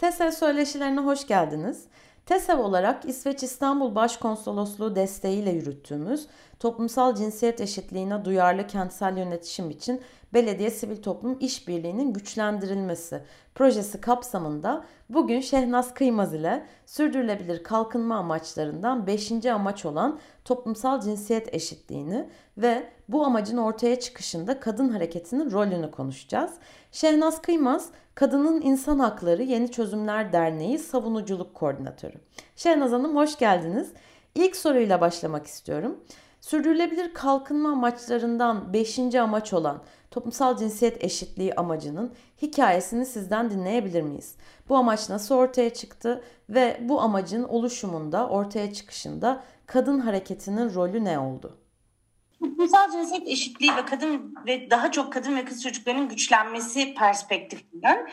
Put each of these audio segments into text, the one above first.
TESEV söyleşilerine hoş geldiniz. TESEV olarak İsveç İstanbul Başkonsolosluğu desteğiyle yürüttüğümüz toplumsal cinsiyet eşitliğine duyarlı kentsel yönetişim için belediye sivil toplum işbirliğinin güçlendirilmesi projesi kapsamında bugün Şehnaz Kıymaz ile sürdürülebilir kalkınma amaçlarından 5. amaç olan toplumsal cinsiyet eşitliğini ve bu amacın ortaya çıkışında kadın hareketinin rolünü konuşacağız. Şehnaz Kıymaz, Kadının İnsan Hakları Yeni Çözümler Derneği Savunuculuk Koordinatörü. Şehnaz Hanım hoş geldiniz. İlk soruyla başlamak istiyorum. Sürdürülebilir kalkınma amaçlarından 5. amaç olan toplumsal cinsiyet eşitliği amacının hikayesini sizden dinleyebilir miyiz? Bu amaç nasıl ortaya çıktı ve bu amacın oluşumunda, ortaya çıkışında kadın hareketinin rolü ne oldu? Toplumsal cinsiyet eşitliği ve kadın ve daha çok kadın ve kız çocuklarının güçlenmesi perspektifinden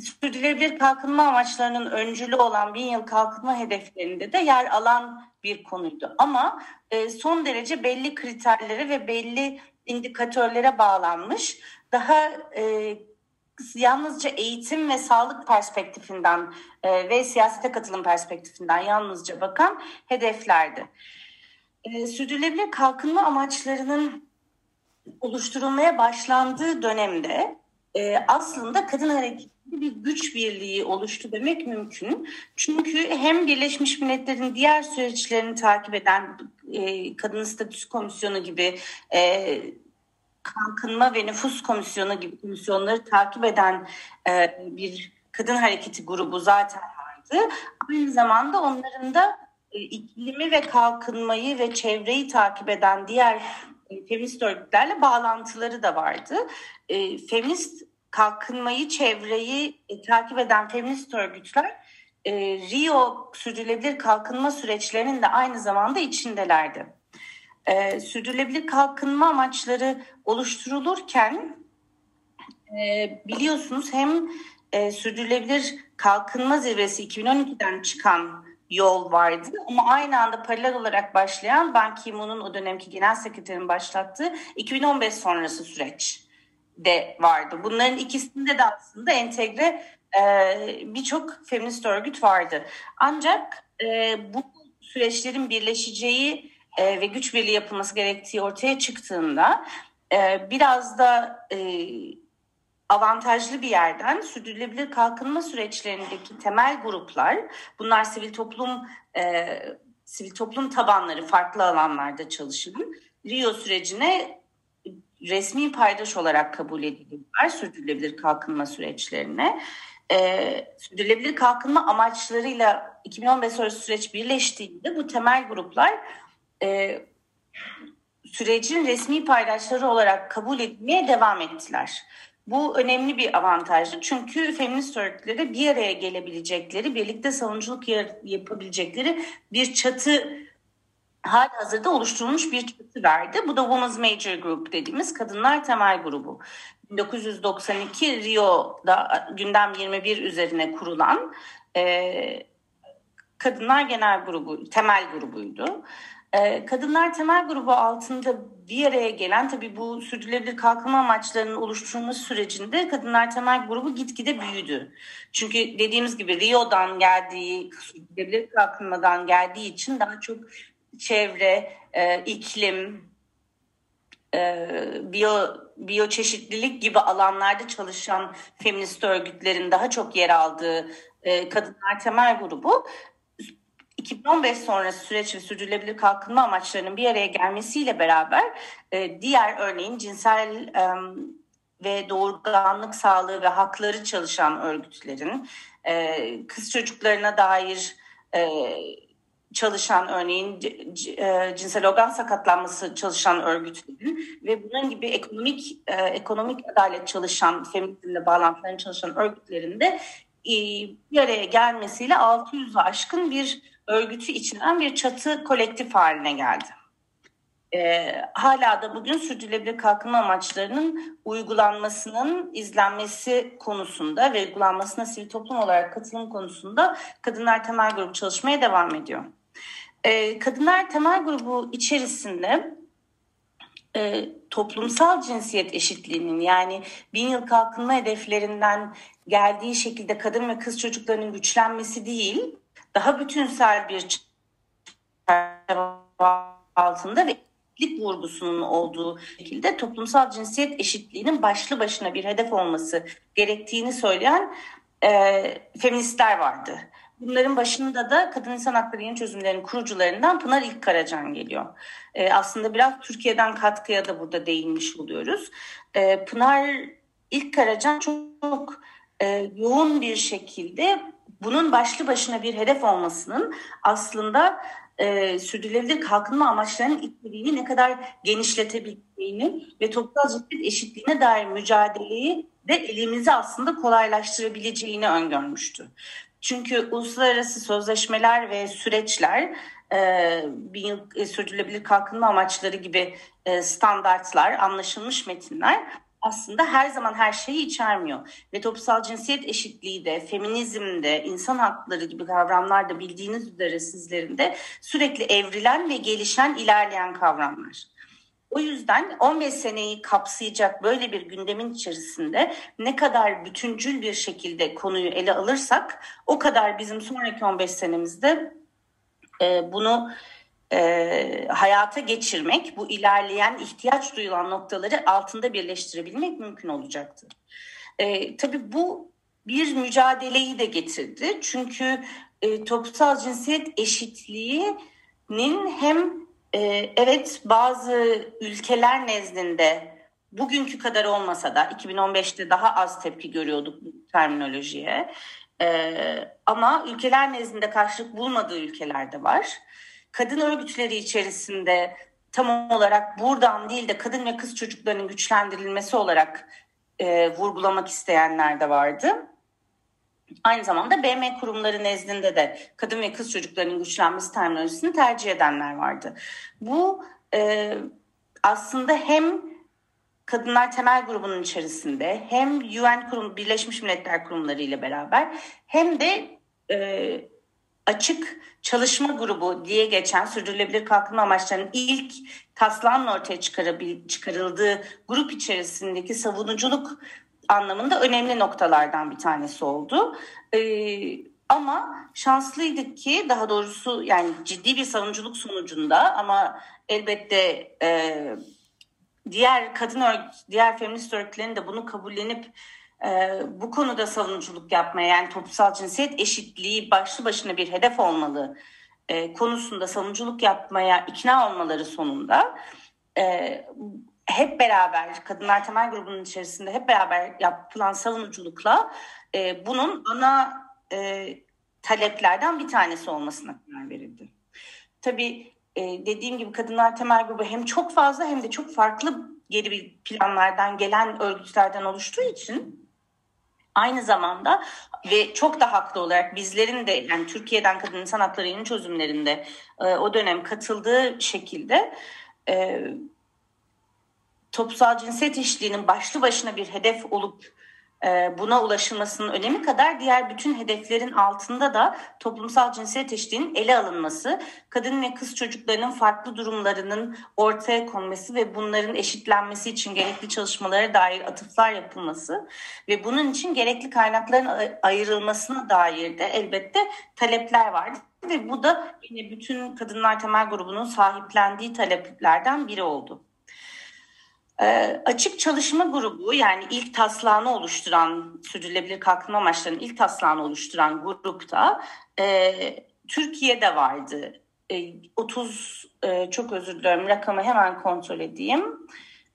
sürdürülebilir kalkınma amaçlarının öncülü olan bin yıl kalkınma hedeflerinde de yer alan bir konuydu. Ama e, son derece belli kriterlere ve belli indikatörlere bağlanmış. Daha e, yalnızca eğitim ve sağlık perspektifinden e, ve siyasete katılım perspektifinden yalnızca bakan hedeflerdi. E, sürdürülebilir kalkınma amaçlarının oluşturulmaya başlandığı dönemde e, aslında kadın hareketi bir güç birliği oluştu demek mümkün. Çünkü hem Birleşmiş Milletler'in diğer süreçlerini takip eden e, Kadın Statüsü Komisyonu gibi e, Kalkınma ve Nüfus Komisyonu gibi komisyonları takip eden e, bir kadın hareketi grubu zaten vardı. Aynı zamanda onların da iklimi ve kalkınmayı ve çevreyi takip eden diğer e, feminist örgütlerle bağlantıları da vardı. E, feminist kalkınmayı, çevreyi e, takip eden feminist örgütler e, Rio sürdürülebilir kalkınma süreçlerinin de aynı zamanda içindelerdi. E, sürdürülebilir kalkınma amaçları oluşturulurken e, biliyorsunuz hem e, sürdürülebilir kalkınma zirvesi 2012'den çıkan yol vardı ama aynı anda paralel olarak başlayan Ban Ki-moon'un o dönemki genel sekreterin başlattığı 2015 sonrası süreç de vardı. Bunların ikisinde de aslında entegre e, birçok feminist örgüt vardı. Ancak e, bu süreçlerin birleşeceği e, ve güç birliği yapılması gerektiği ortaya çıktığında e, biraz da e, avantajlı bir yerden sürdürülebilir kalkınma süreçlerindeki temel gruplar, bunlar sivil toplum e, sivil toplum tabanları farklı alanlarda çalışan Rio sürecine resmi paydaş olarak kabul edildiler sürdürülebilir kalkınma süreçlerine. Ee, sürdürülebilir kalkınma amaçlarıyla 2015 sonrası süreç birleştiğinde bu temel gruplar e, sürecin resmi paydaşları olarak kabul etmeye devam ettiler. Bu önemli bir avantajdı çünkü feminist örgütlere bir araya gelebilecekleri, birlikte savunuculuk yapabilecekleri bir çatı hali hazırda oluşturulmuş bir çatı verdi. Bu da Women's Major Group dediğimiz kadınlar temel grubu. 1992 Rio'da gündem 21 üzerine kurulan e, kadınlar genel grubu, temel grubuydu. E, kadınlar temel grubu altında bir araya gelen tabii bu sürdürülebilir kalkınma amaçlarının oluşturulması sürecinde kadınlar temel grubu gitgide büyüdü. Çünkü dediğimiz gibi Rio'dan geldiği, sürdürülebilir kalkınmadan geldiği için daha çok çevre, e, iklim, e, biyo biyoçeşitlilik gibi alanlarda çalışan feminist örgütlerin daha çok yer aldığı e, kadınlar temel grubu 2015 sonrası süreç ve sürdürülebilir kalkınma amaçlarının bir araya gelmesiyle beraber e, diğer örneğin cinsel e, ve doğurganlık sağlığı ve hakları çalışan örgütlerin e, kız çocuklarına dair e, çalışan örneğin e, cinsel organ sakatlanması çalışan örgütlerin ve bunun gibi ekonomik e, ekonomik adalet çalışan feminizmle bağlantılarını çalışan örgütlerin de e, bir araya gelmesiyle 600'ü aşkın bir örgütü içeren bir çatı kolektif haline geldi. E, hala da bugün sürdürülebilir kalkınma amaçlarının uygulanmasının izlenmesi konusunda ve uygulanmasına sivil toplum olarak katılım konusunda Kadınlar Temel Grubu çalışmaya devam ediyor. E, Kadınlar Temel Grubu içerisinde e, toplumsal cinsiyet eşitliğinin yani bin yıl kalkınma hedeflerinden geldiği şekilde kadın ve kız çocuklarının güçlenmesi değil, daha bütünsel bir altında ve eşitlik vurgusunun olduğu şekilde toplumsal cinsiyet eşitliğinin başlı başına bir hedef olması gerektiğini söyleyen e, feministler vardı. Bunların başında da Kadın İnsan Hakları Yeni Çözümlerinin kurucularından Pınar İlk Karacan geliyor. E, aslında biraz Türkiye'den katkıya da burada değinmiş oluyoruz. E, Pınar İlk Karacan çok, çok e, yoğun bir şekilde bunun başlı başına bir hedef olmasının aslında e, sürdürülebilir kalkınma amaçlarının içeriğini ne kadar genişletebildiğini ve toplumsal cinsiyet eşitliğine dair mücadeleyi de elimizi aslında kolaylaştırabileceğini öngörmüştü. Çünkü uluslararası sözleşmeler ve süreçler e, bir yıl e, sürdürülebilir kalkınma amaçları gibi e, standartlar, anlaşılmış metinler aslında her zaman her şeyi içermiyor. Ve toplumsal cinsiyet eşitliği de, feminizm de, insan hakları gibi kavramlar da bildiğiniz üzere sizlerin de sürekli evrilen ve gelişen, ilerleyen kavramlar. O yüzden 15 seneyi kapsayacak böyle bir gündemin içerisinde ne kadar bütüncül bir şekilde konuyu ele alırsak o kadar bizim sonraki 15 senemizde e, bunu e, hayata geçirmek, bu ilerleyen ihtiyaç duyulan noktaları altında birleştirebilmek mümkün olacaktı. E, tabii bu bir mücadeleyi de getirdi. Çünkü e, toplumsal cinsiyet eşitliğinin hem e, evet bazı ülkeler nezdinde bugünkü kadar olmasa da 2015'te daha az tepki görüyorduk bu terminolojiye. Ee, ama ülkeler nezdinde karşılık bulmadığı ülkeler de var kadın örgütleri içerisinde tam olarak buradan değil de kadın ve kız çocuklarının güçlendirilmesi olarak e, vurgulamak isteyenler de vardı. Aynı zamanda BM kurumları nezdinde de kadın ve kız çocuklarının güçlenmesi terminolojisini tercih edenler vardı. Bu e, aslında hem Kadınlar Temel Grubu'nun içerisinde hem UN kurum, Birleşmiş Milletler kurumları ile beraber hem de e, açık çalışma grubu diye geçen sürdürülebilir kalkınma amaçlarının ilk taslağının ortaya çıkarıldığı grup içerisindeki savunuculuk anlamında önemli noktalardan bir tanesi oldu. Ee, ama şanslıydık ki daha doğrusu yani ciddi bir savunuculuk sonucunda ama elbette e, diğer kadın diğer feminist örgütlerin de bunu kabullenip e, bu konuda savunuculuk yapmaya yani toplumsal cinsiyet eşitliği başlı başına bir hedef olmalı e, konusunda savunuculuk yapmaya ikna olmaları sonunda e, hep beraber Kadınlar Temel Grubu'nun içerisinde hep beraber yapılan savunuculukla e, bunun ana e, taleplerden bir tanesi olmasına karar verildi. Tabii e, dediğim gibi Kadınlar Temel Grubu hem çok fazla hem de çok farklı geri planlardan gelen örgütlerden oluştuğu için Aynı zamanda ve çok da haklı olarak bizlerin de yani Türkiye'den kadın insan hakları çözümlerinde e, o dönem katıldığı şekilde e, toplumsal cinsiyet eşitliğinin başlı başına bir hedef olup buna ulaşılmasının önemi kadar diğer bütün hedeflerin altında da toplumsal cinsiyet eşitliğinin ele alınması, kadın ve kız çocuklarının farklı durumlarının ortaya konması ve bunların eşitlenmesi için gerekli çalışmalara dair atıflar yapılması ve bunun için gerekli kaynakların ayrılmasına dair de elbette talepler vardı. Ve bu da yine bütün Kadınlar Temel Grubu'nun sahiplendiği taleplerden biri oldu. E, açık çalışma grubu yani ilk taslağını oluşturan sürdürülebilir kalkınma amaçlarının ilk taslağını oluşturan grupta e, Türkiye'de vardı. E, 30 e, çok özür diliyorum rakamı hemen kontrol edeyim.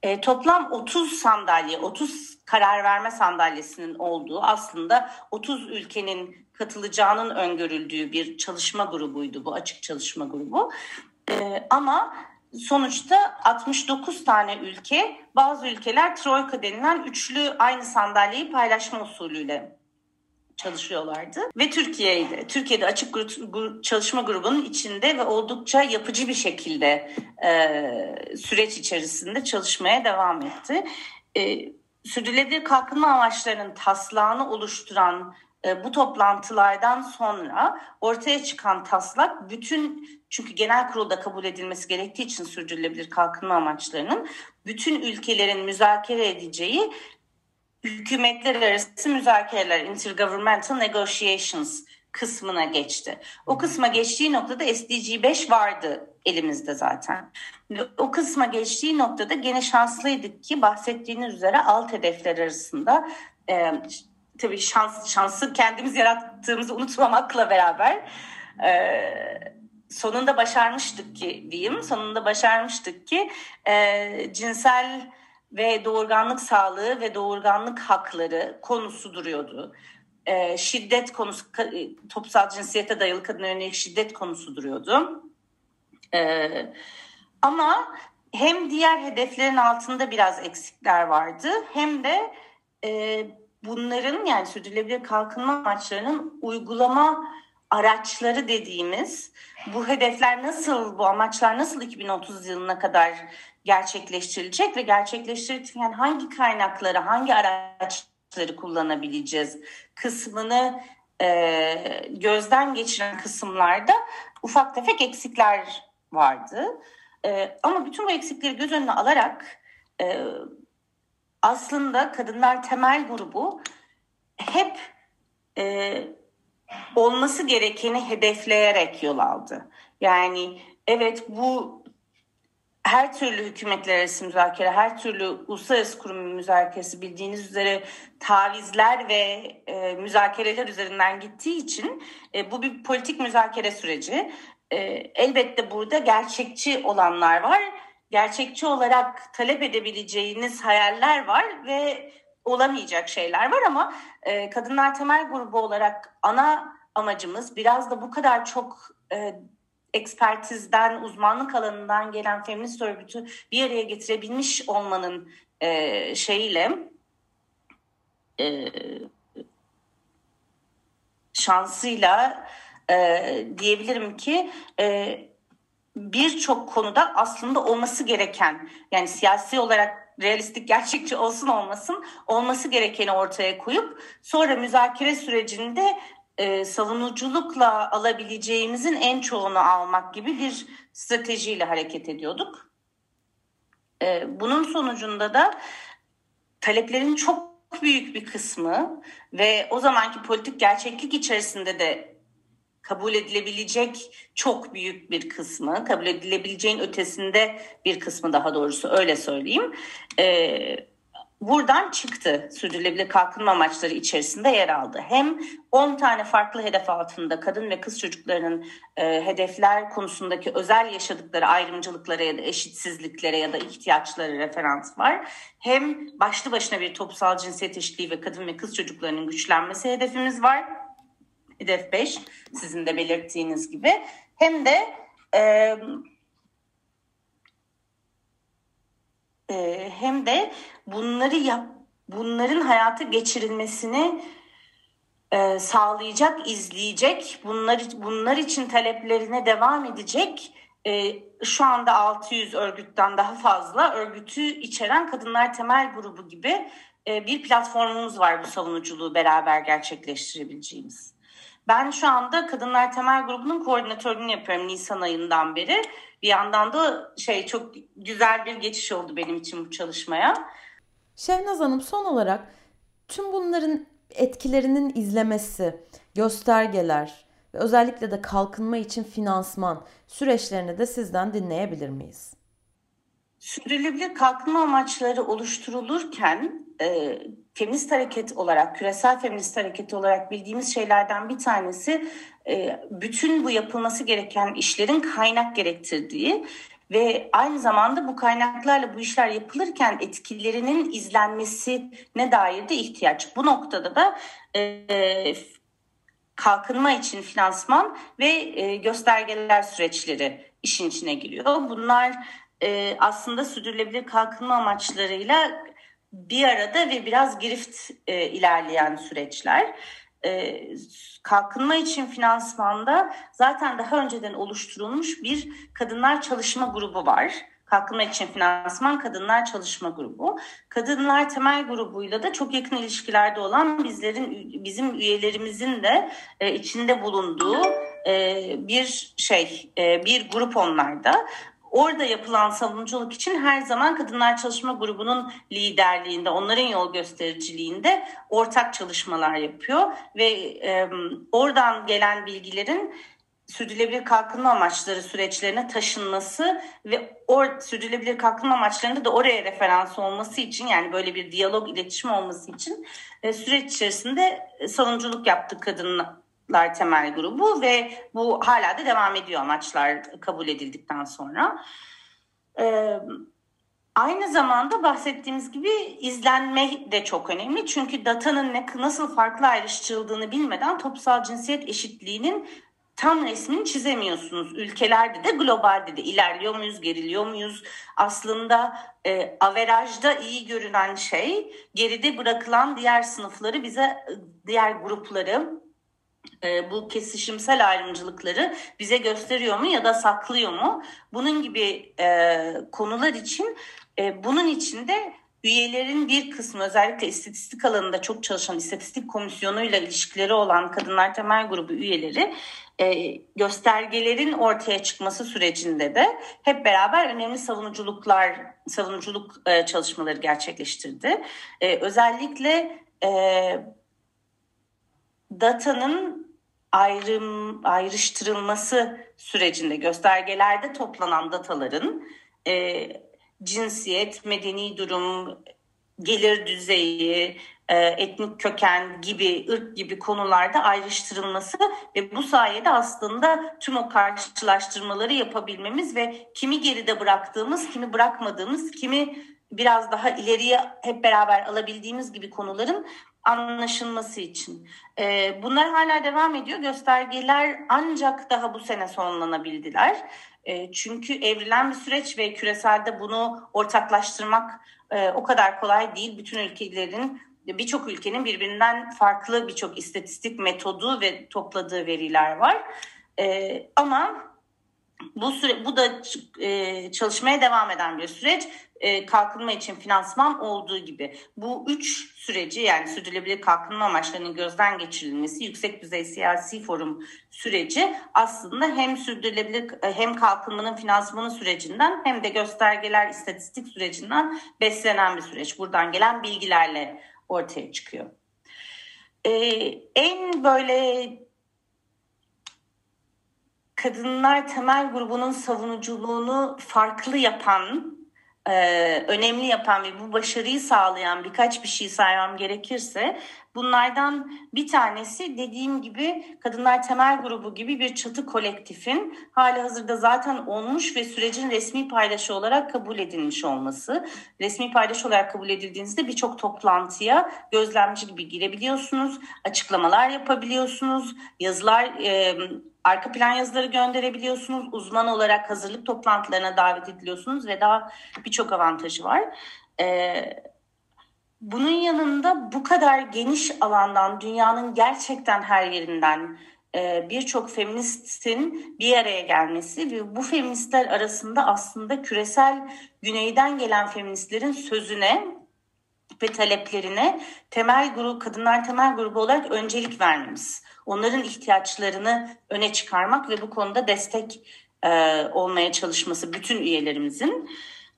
E, toplam 30 sandalye, 30 karar verme sandalyesinin olduğu aslında 30 ülkenin katılacağının öngörüldüğü bir çalışma grubuydu bu açık çalışma grubu. E, ama sonuçta 69 tane ülke, bazı ülkeler troika denilen üçlü aynı sandalyeyi paylaşma usulüyle çalışıyorlardı. Ve Türkiye'ydi. Türkiye'de açık grup, çalışma grubunun içinde ve oldukça yapıcı bir şekilde e, süreç içerisinde çalışmaya devam etti. E, sürdürülebilir kalkınma amaçlarının taslağını oluşturan e, bu toplantılardan sonra ortaya çıkan taslak bütün çünkü genel kurulda kabul edilmesi gerektiği için sürdürülebilir kalkınma amaçlarının bütün ülkelerin müzakere edeceği hükümetler arası müzakereler, intergovernmental negotiations kısmına geçti. O kısma geçtiği noktada SDG 5 vardı elimizde zaten. O kısma geçtiği noktada gene şanslıydık ki bahsettiğiniz üzere alt hedefler arasında e, tabii şans, şansı kendimiz yarattığımızı unutmamakla beraber e, sonunda başarmıştık ki diyeyim sonunda başarmıştık ki e, cinsel ve doğurganlık sağlığı ve doğurganlık hakları konusu duruyordu. E, şiddet konusu, e, toplumsal cinsiyete dayalı kadına yönelik şiddet konusu duruyordu. E, ama hem diğer hedeflerin altında biraz eksikler vardı hem de e, bunların yani sürdürülebilir kalkınma amaçlarının uygulama araçları dediğimiz bu hedefler nasıl, bu amaçlar nasıl 2030 yılına kadar gerçekleştirilecek ve gerçekleştirirken hangi kaynakları, hangi araçları kullanabileceğiz kısmını e, gözden geçiren kısımlarda ufak tefek eksikler vardı. E, ama bütün bu eksikleri göz önüne alarak e, aslında Kadınlar Temel Grubu hep e, olması gerekeni hedefleyerek yol aldı. Yani evet bu her türlü hükümetler arası müzakere, her türlü uluslararası kurum müzakeresi bildiğiniz üzere tavizler ve e, müzakereler üzerinden gittiği için e, bu bir politik müzakere süreci. E, elbette burada gerçekçi olanlar var. Gerçekçi olarak talep edebileceğiniz hayaller var ve olamayacak şeyler var ama e, Kadınlar Temel Grubu olarak ana amacımız biraz da bu kadar çok e, ekspertizden, uzmanlık alanından gelen feminist örgütü bir araya getirebilmiş olmanın e, şeyiyle e, şansıyla e, diyebilirim ki e, birçok konuda aslında olması gereken yani siyasi olarak realistik gerçekçi olsun olmasın olması gerekeni ortaya koyup sonra müzakere sürecinde e, savunuculukla alabileceğimizin en çoğunu almak gibi bir stratejiyle hareket ediyorduk. E, bunun sonucunda da taleplerin çok büyük bir kısmı ve o zamanki politik gerçeklik içerisinde de kabul edilebilecek çok büyük bir kısmı, kabul edilebileceğin ötesinde bir kısmı daha doğrusu öyle söyleyeyim. Ee, buradan çıktı sürdürülebilir kalkınma amaçları içerisinde yer aldı. Hem 10 tane farklı hedef altında kadın ve kız çocuklarının e, hedefler konusundaki özel yaşadıkları ayrımcılıklara ya da eşitsizliklere ya da ihtiyaçları referans var. Hem başlı başına bir toplumsal cinsiyet eşitliği ve kadın ve kız çocuklarının güçlenmesi hedefimiz var. Hedef 5 sizin de belirttiğiniz gibi. Hem de e, e, hem de bunları yap, bunların hayata geçirilmesini e, sağlayacak, izleyecek, bunlar, bunlar için taleplerine devam edecek e, şu anda 600 örgütten daha fazla örgütü içeren Kadınlar Temel Grubu gibi e, bir platformumuz var bu savunuculuğu beraber gerçekleştirebileceğimiz. Ben şu anda Kadınlar Temel Grubu'nun koordinatörlüğünü yapıyorum Nisan ayından beri. Bir yandan da şey çok güzel bir geçiş oldu benim için bu çalışmaya. Şehnaz Hanım son olarak tüm bunların etkilerinin izlemesi, göstergeler ve özellikle de kalkınma için finansman süreçlerini de sizden dinleyebilir miyiz? Sürdürülebilir kalkınma amaçları oluşturulurken e, feminist hareket olarak, küresel feminist hareket olarak bildiğimiz şeylerden bir tanesi e, bütün bu yapılması gereken işlerin kaynak gerektirdiği ve aynı zamanda bu kaynaklarla bu işler yapılırken etkilerinin izlenmesine dair de ihtiyaç. Bu noktada da e, kalkınma için finansman ve e, göstergeler süreçleri işin içine giriyor. Bunlar aslında sürdürülebilir kalkınma amaçlarıyla bir arada ve biraz girift e, ilerleyen süreçler. E, kalkınma için finansmanda zaten daha önceden oluşturulmuş bir kadınlar çalışma grubu var. Kalkınma için Finansman Kadınlar Çalışma Grubu. Kadınlar Temel Grubu'yla da çok yakın ilişkilerde olan bizlerin bizim üyelerimizin de e, içinde bulunduğu e, bir şey, e, bir grup onlarda. Orada yapılan savunuculuk için her zaman Kadınlar Çalışma Grubu'nun liderliğinde, onların yol göstericiliğinde ortak çalışmalar yapıyor. Ve e, oradan gelen bilgilerin sürdürülebilir kalkınma amaçları süreçlerine taşınması ve or sürdürülebilir kalkınma amaçlarında da oraya referans olması için yani böyle bir diyalog iletişim olması için e, süreç içerisinde savunuculuk yaptık kadınlar temel grubu ve bu hala da devam ediyor amaçlar kabul edildikten sonra. Ee, Aynı zamanda bahsettiğimiz gibi izlenme de çok önemli. Çünkü datanın ne, nasıl farklı ayrıştırıldığını bilmeden toplumsal cinsiyet eşitliğinin tam resmini çizemiyorsunuz. Ülkelerde de globalde de ilerliyor muyuz, geriliyor muyuz? Aslında e, averajda iyi görünen şey geride bırakılan diğer sınıfları bize diğer grupları e, bu kesişimsel ayrımcılıkları bize gösteriyor mu ya da saklıyor mu? Bunun gibi e, konular için e, bunun içinde üyelerin bir kısmı özellikle istatistik alanında çok çalışan istatistik komisyonuyla ilişkileri olan kadınlar temel grubu üyeleri e, göstergelerin ortaya çıkması sürecinde de hep beraber önemli savunuculuklar, savunuculuk e, çalışmaları gerçekleştirdi. E, özellikle e, datanın ayrım ayrıştırılması sürecinde göstergelerde toplanan dataların e, cinsiyet, medeni durum, gelir düzeyi, e, etnik köken gibi, ırk gibi konularda ayrıştırılması ve bu sayede aslında tüm o karşılaştırmaları yapabilmemiz ve kimi geride bıraktığımız, kimi bırakmadığımız, kimi biraz daha ileriye hep beraber alabildiğimiz gibi konuların anlaşılması için. E, bunlar hala devam ediyor. Göstergeler ancak daha bu sene sonlanabildiler. E, çünkü evrilen bir süreç ve küreselde bunu ortaklaştırmak o kadar kolay değil. Bütün ülkelerin birçok ülkenin birbirinden farklı birçok istatistik metodu ve topladığı veriler var. E, ama bu süre bu da e, çalışmaya devam eden bir süreç. E, kalkınma için finansman olduğu gibi bu üç süreci yani sürdürülebilir kalkınma amaçlarının gözden geçirilmesi, yüksek düzey siyasi forum süreci aslında hem sürdürülebilir hem kalkınmanın finansmanı sürecinden hem de göstergeler istatistik sürecinden beslenen bir süreç. Buradan gelen bilgilerle ortaya çıkıyor. Ee, en böyle kadınlar temel grubunun savunuculuğunu farklı yapan, e, önemli yapan ve bu başarıyı sağlayan birkaç bir şey saymam gerekirse Bunlardan bir tanesi dediğim gibi Kadınlar Temel Grubu gibi bir çatı kolektifin hali hazırda zaten olmuş ve sürecin resmi paylaşı olarak kabul edilmiş olması. Resmi paylaşı olarak kabul edildiğinizde birçok toplantıya gözlemci gibi girebiliyorsunuz, açıklamalar yapabiliyorsunuz, yazılar... E, arka plan yazıları gönderebiliyorsunuz. Uzman olarak hazırlık toplantılarına davet ediliyorsunuz ve daha birçok avantajı var. Ee, bunun yanında bu kadar geniş alandan dünyanın gerçekten her yerinden e, birçok feministin bir araya gelmesi ve bu feministler arasında aslında küresel güneyden gelen feministlerin sözüne ve taleplerine temel grup kadınlar temel grubu olarak öncelik vermemiz. Onların ihtiyaçlarını öne çıkarmak ve bu konuda destek e, olmaya çalışması bütün üyelerimizin.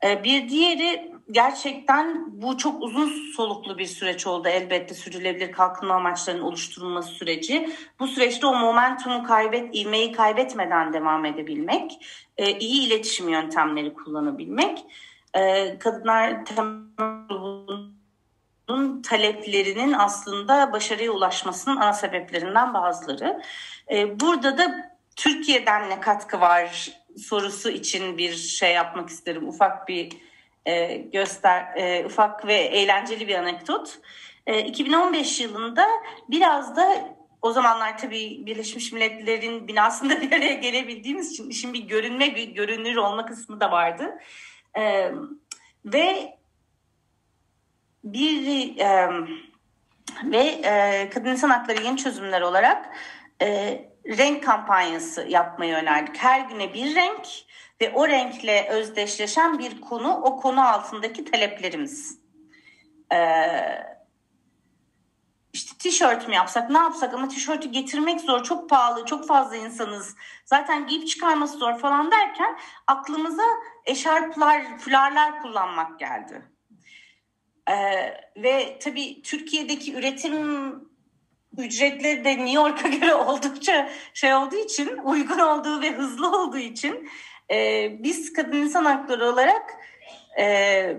E, bir diğeri gerçekten bu çok uzun soluklu bir süreç oldu elbette sürdürülebilir kalkınma amaçlarının oluşturulması süreci. Bu süreçte o momentumu kaybet, ivmeyi kaybetmeden devam edebilmek, e, iyi iletişim yöntemleri kullanabilmek, e, kadınlar bunun taleplerinin aslında başarıya ulaşmasının ana sebeplerinden bazıları. E, burada da Türkiye'den ne katkı var sorusu için bir şey yapmak isterim. Ufak bir e, göster e, ufak ve eğlenceli bir anekdot. E, 2015 yılında biraz da o zamanlar tabii Birleşmiş Milletler'in binasında bir araya gelebildiğimiz için işin bir görünme, bir görünür olma kısmı da vardı. E, ve bir e, ve e, kadın insan hakları yeni çözümler olarak e, renk kampanyası yapmayı önerdik. Her güne bir renk ve o renkle özdeşleşen bir konu o konu altındaki taleplerimiz. Ee, işte tişört mü yapsak ne yapsak ama tişörtü getirmek zor çok pahalı çok fazla insanız zaten giyip çıkarması zor falan derken aklımıza eşarplar fularlar kullanmak geldi. Ee, ve tabii Türkiye'deki üretim ücretleri de New York'a göre oldukça şey olduğu için uygun olduğu ve hızlı olduğu için e, biz kadın insan hakları olarak e,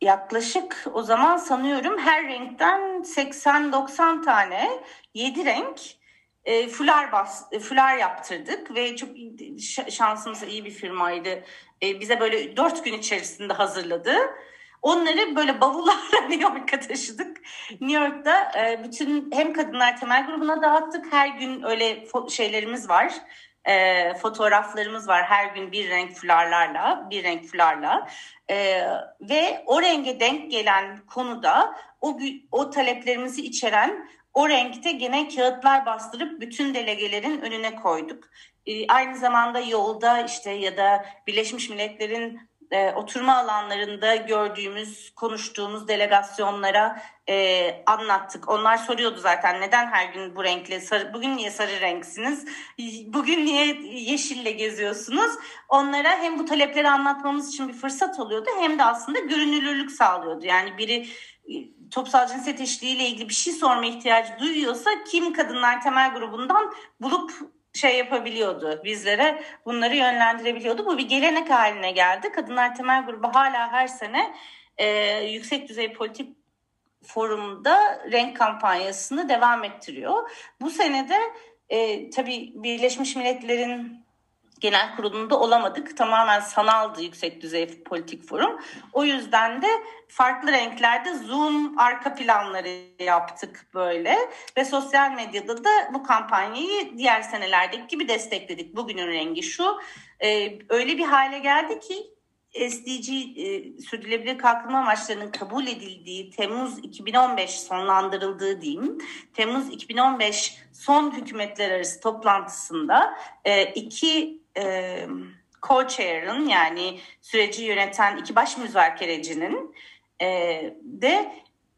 yaklaşık o zaman sanıyorum her renkten 80-90 tane 7 renk e, fular bas, e, fular yaptırdık ve çok şansımız iyi bir firmaydı. E, bize böyle 4 gün içerisinde hazırladı. Onları böyle bavullarla New York'a taşıdık. New York'ta e, bütün hem kadınlar temel grubuna dağıttık. Her gün öyle şeylerimiz var e, fotoğraflarımız var her gün bir renk fularlarla, bir renk fularla e, ve o renge denk gelen konuda o o taleplerimizi içeren o renkte gene kağıtlar bastırıp bütün delegelerin önüne koyduk. E, aynı zamanda yolda işte ya da Birleşmiş Milletler'in e, oturma alanlarında gördüğümüz, konuştuğumuz delegasyonlara e, anlattık. Onlar soruyordu zaten neden her gün bu renkle, sarı, bugün niye sarı renksiniz, bugün niye yeşille geziyorsunuz? Onlara hem bu talepleri anlatmamız için bir fırsat oluyordu hem de aslında görünürlük sağlıyordu. Yani biri e, toplumsal cinsiyet eşliği ile ilgili bir şey sorma ihtiyacı duyuyorsa kim kadınlar temel grubundan bulup şey yapabiliyordu bizlere bunları yönlendirebiliyordu. Bu bir gelenek haline geldi. Kadınlar Temel Grubu hala her sene e, yüksek düzey politik forumda renk kampanyasını devam ettiriyor. Bu senede e, tabii Birleşmiş Milletler'in genel kurulunda olamadık. Tamamen sanaldı yüksek düzey politik forum. O yüzden de farklı renklerde Zoom arka planları yaptık böyle. Ve sosyal medyada da bu kampanyayı diğer senelerdeki gibi destekledik. Bugünün rengi şu. Ee, öyle bir hale geldi ki SDG e, sürdürülebilir kalkınma amaçlarının kabul edildiği Temmuz 2015 sonlandırıldığı diyeyim. Temmuz 2015 son hükümetler arası toplantısında e, iki e, co-chair'ın yani süreci yöneten iki baş müzakerecinin e, de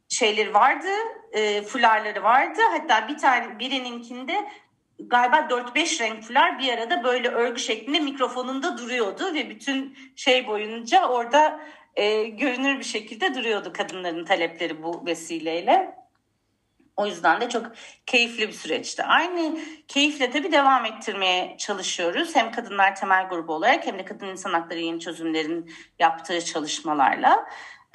şeyleri vardı, e, fularları vardı. Hatta bir tane birininkinde galiba 4-5 renk fular bir arada böyle örgü şeklinde mikrofonunda duruyordu ve bütün şey boyunca orada e, görünür bir şekilde duruyordu kadınların talepleri bu vesileyle. O yüzden de çok keyifli bir süreçti. Aynı keyifle tabii devam ettirmeye çalışıyoruz. Hem Kadınlar Temel Grubu olarak hem de Kadın İnsan Hakları Yeni Çözümlerin yaptığı çalışmalarla.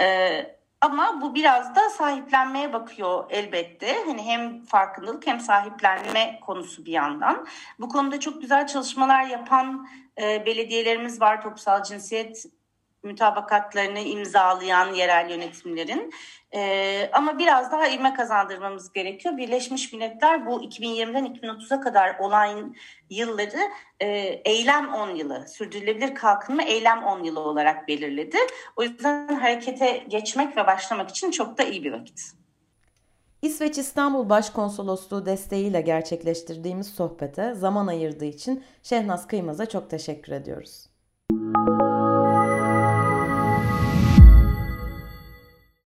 Ee, ama bu biraz da sahiplenmeye bakıyor elbette. Hani hem farkındalık hem sahiplenme konusu bir yandan. Bu konuda çok güzel çalışmalar yapan e, belediyelerimiz var. Toplumsal cinsiyet mütabakatlarını imzalayan yerel yönetimlerin. Ee, ama biraz daha ivme kazandırmamız gerekiyor. Birleşmiş Milletler bu 2020'den 2030'a kadar olan yılları e, eylem 10 yılı, sürdürülebilir kalkınma eylem 10 yılı olarak belirledi. O yüzden harekete geçmek ve başlamak için çok da iyi bir vakit. İsveç İstanbul Başkonsolosluğu desteğiyle gerçekleştirdiğimiz sohbete zaman ayırdığı için Şehnaz Kıymaz'a çok teşekkür ediyoruz. Müzik